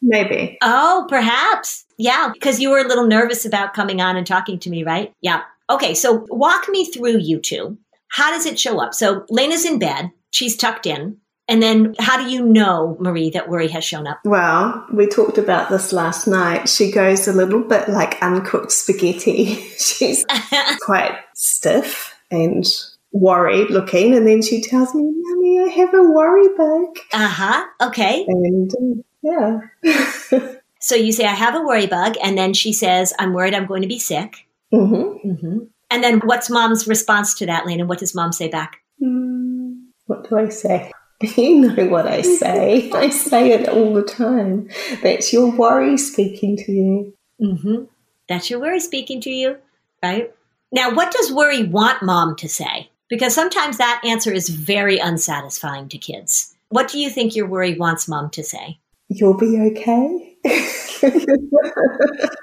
Maybe. Oh, perhaps. Yeah, because you were a little nervous about coming on and talking to me, right? Yeah. Okay, so walk me through you two. How does it show up? So, Lena's in bed, she's tucked in. And then how do you know, Marie, that worry has shown up? Well, we talked about this last night. She goes a little bit like uncooked spaghetti. She's quite stiff and worried looking. And then she tells me, Mummy, I have a worry bug. Uh huh. Okay. And uh, yeah. So you say, I have a worry bug. And then she says, I'm worried I'm going to be sick. hmm hmm And then what's mom's response to that, Lena? What does mom say back? Mm, What do I say? You know what I say. I say it all the time. That's your worry speaking to you. hmm That's your worry speaking to you, right? Now, what does worry want mom to say? Because sometimes that answer is very unsatisfying to kids. What do you think your worry wants mom to say? You'll be okay.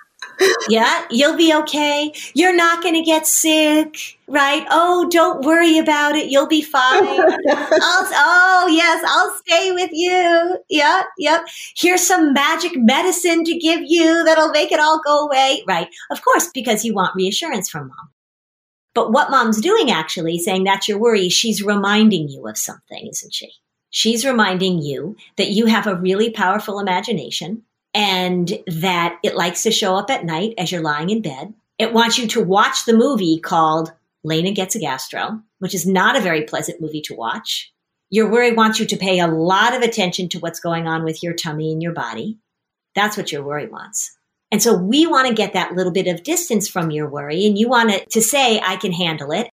Yeah, you'll be okay. You're not going to get sick, right? Oh, don't worry about it. You'll be fine. I'll, oh, yes, I'll stay with you. Yep, yep. Here's some magic medicine to give you that'll make it all go away. Right. Of course, because you want reassurance from mom. But what mom's doing actually, saying that's your worry, she's reminding you of something, isn't she? She's reminding you that you have a really powerful imagination and that it likes to show up at night as you're lying in bed. It wants you to watch the movie called Lena Gets a Gastro, which is not a very pleasant movie to watch. Your worry wants you to pay a lot of attention to what's going on with your tummy and your body. That's what your worry wants. And so we want to get that little bit of distance from your worry, and you want it to say, I can handle it.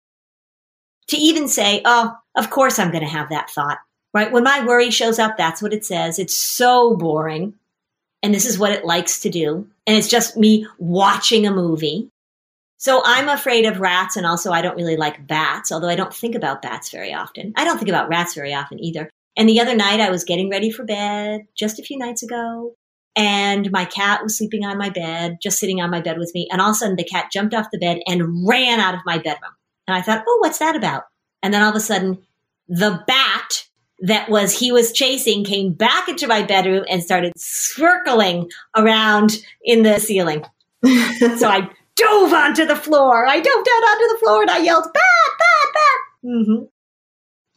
To even say, Oh, of course I'm going to have that thought. right? When my worry shows up, that's what it says. It's so boring. And this is what it likes to do. And it's just me watching a movie. So I'm afraid of rats. And also, I don't really like bats, although I don't think about bats very often. I don't think about rats very often either. And the other night, I was getting ready for bed just a few nights ago. And my cat was sleeping on my bed, just sitting on my bed with me. And all of a sudden, the cat jumped off the bed and ran out of my bedroom. And I thought, oh, what's that about? And then all of a sudden, the bat that was he was chasing came back into my bedroom and started circling around in the ceiling. so I dove onto the floor. I dove down onto the floor and I yelled, bat, bat, bat. Mm-hmm.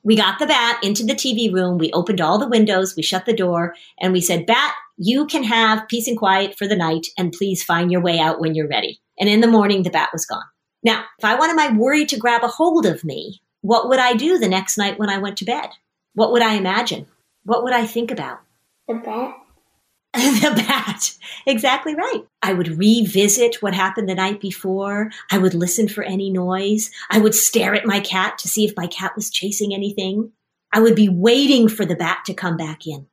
We got the bat into the TV room. We opened all the windows. We shut the door and we said, Bat, you can have peace and quiet for the night and please find your way out when you're ready. And in the morning, the bat was gone. Now, if I wanted my worry to grab a hold of me, what would I do the next night when I went to bed? What would I imagine? What would I think about? The bat. the bat. Exactly right. I would revisit what happened the night before. I would listen for any noise. I would stare at my cat to see if my cat was chasing anything. I would be waiting for the bat to come back in.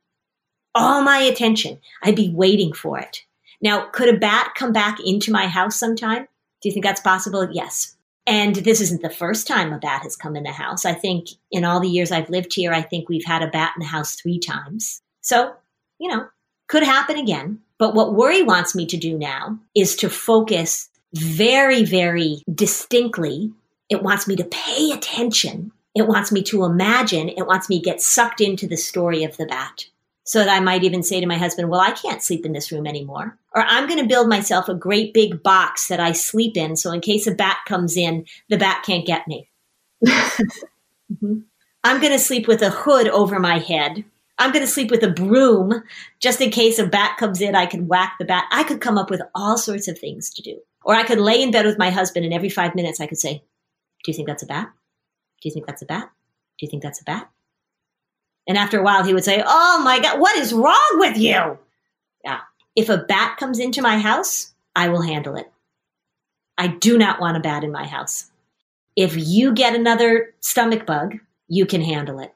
All my attention. I'd be waiting for it. Now, could a bat come back into my house sometime? Do you think that's possible? Yes. And this isn't the first time a bat has come in the house. I think in all the years I've lived here, I think we've had a bat in the house three times. So, you know, could happen again. But what worry wants me to do now is to focus very, very distinctly. It wants me to pay attention. It wants me to imagine. It wants me to get sucked into the story of the bat so that I might even say to my husband, well, I can't sleep in this room anymore. Or I'm going to build myself a great big box that I sleep in. So in case a bat comes in, the bat can't get me. mm-hmm. I'm going to sleep with a hood over my head. I'm going to sleep with a broom just in case a bat comes in. I can whack the bat. I could come up with all sorts of things to do. Or I could lay in bed with my husband and every five minutes I could say, Do you think that's a bat? Do you think that's a bat? Do you think that's a bat? And after a while, he would say, Oh my God, what is wrong with you? If a bat comes into my house, I will handle it. I do not want a bat in my house. If you get another stomach bug, you can handle it.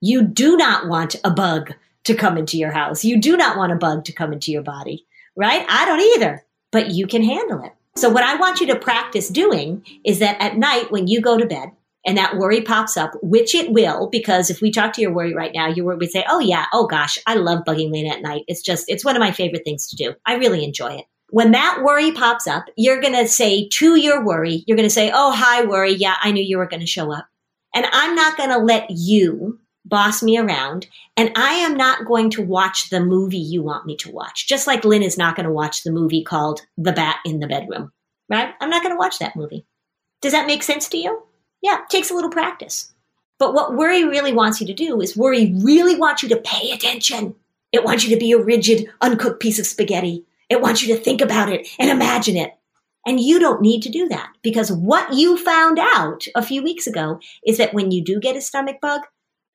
You do not want a bug to come into your house. You do not want a bug to come into your body, right? I don't either, but you can handle it. So, what I want you to practice doing is that at night when you go to bed, and that worry pops up, which it will, because if we talk to your worry right now, worry would say, Oh yeah, oh gosh, I love bugging Lena at night. It's just, it's one of my favorite things to do. I really enjoy it. When that worry pops up, you're going to say to your worry, you're going to say, Oh, hi, worry. Yeah, I knew you were going to show up. And I'm not going to let you boss me around. And I am not going to watch the movie you want me to watch. Just like Lynn is not going to watch the movie called The Bat in the Bedroom, right? I'm not going to watch that movie. Does that make sense to you? Yeah, it takes a little practice. But what worry really wants you to do is worry really wants you to pay attention. It wants you to be a rigid, uncooked piece of spaghetti. It wants you to think about it and imagine it. And you don't need to do that because what you found out a few weeks ago is that when you do get a stomach bug,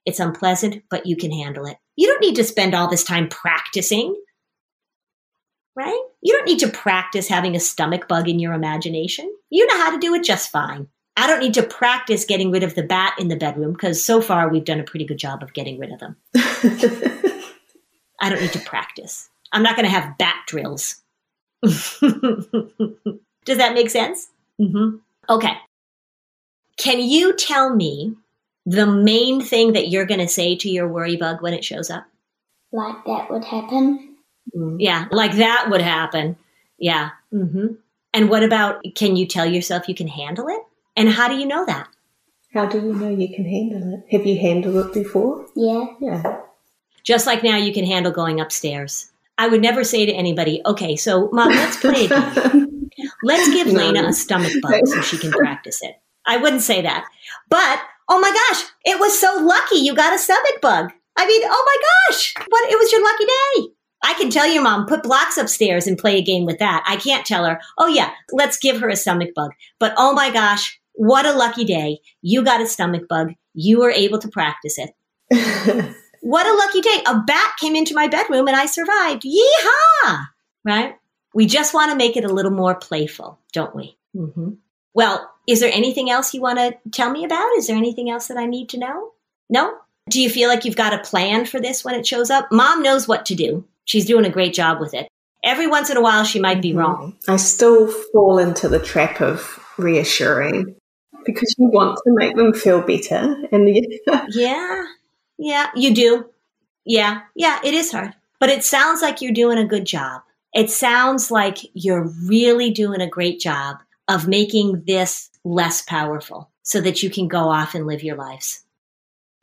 it's unpleasant, but you can handle it. You don't need to spend all this time practicing, right? You don't need to practice having a stomach bug in your imagination. You know how to do it just fine. I don't need to practice getting rid of the bat in the bedroom because so far we've done a pretty good job of getting rid of them. I don't need to practice. I'm not going to have bat drills. Does that make sense? Mm-hmm. Okay. Can you tell me the main thing that you're going to say to your worry bug when it shows up? Like that would happen. Mm, yeah, like that would happen. Yeah. Mm-hmm. And what about can you tell yourself you can handle it? And how do you know that? How do you know you can handle it? Have you handled it before? Yeah. Yeah. Just like now, you can handle going upstairs. I would never say to anybody, okay, so mom, let's play again. let's give no. Lena a stomach bug so she can practice it. I wouldn't say that. But, oh my gosh, it was so lucky you got a stomach bug. I mean, oh my gosh, what, it was your lucky day. I can tell your mom, put blocks upstairs and play a game with that. I can't tell her, oh yeah, let's give her a stomach bug. But oh my gosh, what a lucky day. You got a stomach bug. You were able to practice it. what a lucky day. A bat came into my bedroom and I survived. Yeehaw! Right? We just want to make it a little more playful, don't we? Mm-hmm. Well, is there anything else you want to tell me about? Is there anything else that I need to know? No? Do you feel like you've got a plan for this when it shows up? Mom knows what to do. She's doing a great job with it. Every once in a while, she might be mm-hmm. wrong. I still fall into the trap of reassuring because you want to make them feel better. And yeah, yeah, you do. Yeah, yeah, it is hard. But it sounds like you're doing a good job. It sounds like you're really doing a great job of making this less powerful so that you can go off and live your lives.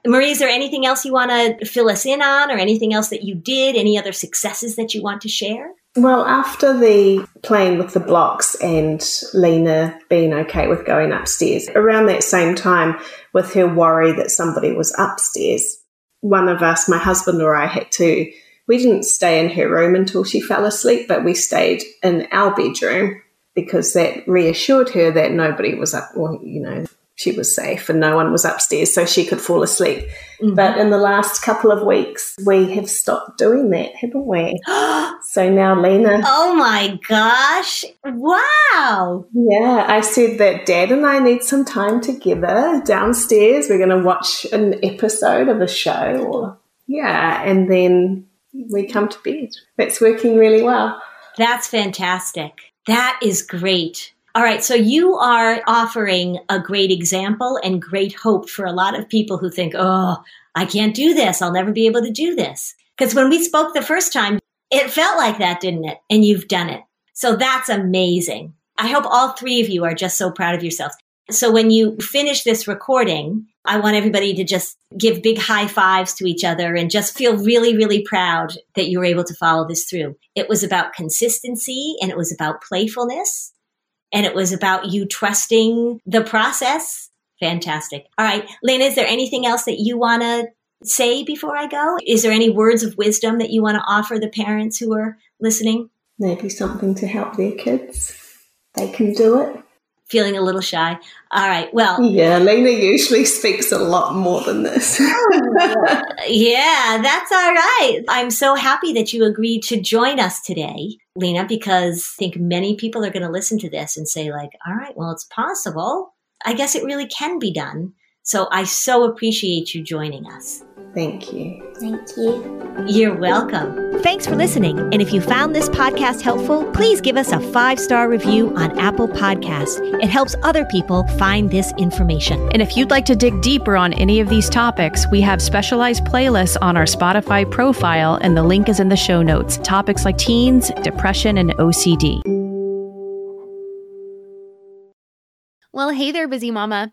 Marie, is there anything else you want to fill us in on or anything else that you did? Any other successes that you want to share? Well, after the playing with the blocks and Lena being okay with going upstairs, around that same time, with her worry that somebody was upstairs, one of us, my husband or I, had to, we didn't stay in her room until she fell asleep, but we stayed in our bedroom because that reassured her that nobody was up, or, you know, she was safe and no one was upstairs so she could fall asleep. Mm-hmm. But in the last couple of weeks, we have stopped doing that, haven't we? so now Lena. Oh my gosh. Wow. Yeah, I said that dad and I need some time together downstairs. We're going to watch an episode of a show or, yeah, and then we come to bed. That's working really well. That's fantastic. That is great. All right. So you are offering a great example and great hope for a lot of people who think, oh, I can't do this. I'll never be able to do this. Because when we spoke the first time, it felt like that, didn't it? And you've done it. So that's amazing. I hope all three of you are just so proud of yourselves. So when you finish this recording, I want everybody to just give big high fives to each other and just feel really, really proud that you were able to follow this through. It was about consistency and it was about playfulness and it was about you trusting the process. Fantastic. All right. Lena, is there anything else that you want to say before I go? Is there any words of wisdom that you want to offer the parents who are listening? Maybe something to help their kids. They can do it feeling a little shy. All right. Well, yeah, Lena usually speaks a lot more than this. yeah, that's all right. I'm so happy that you agreed to join us today, Lena, because I think many people are going to listen to this and say, like, all right, well, it's possible. I guess it really can be done. So I so appreciate you joining us. Thank you. Thank you. You're welcome. Thanks for listening. And if you found this podcast helpful, please give us a five star review on Apple Podcasts. It helps other people find this information. And if you'd like to dig deeper on any of these topics, we have specialized playlists on our Spotify profile, and the link is in the show notes. Topics like teens, depression, and OCD. Well, hey there, busy mama.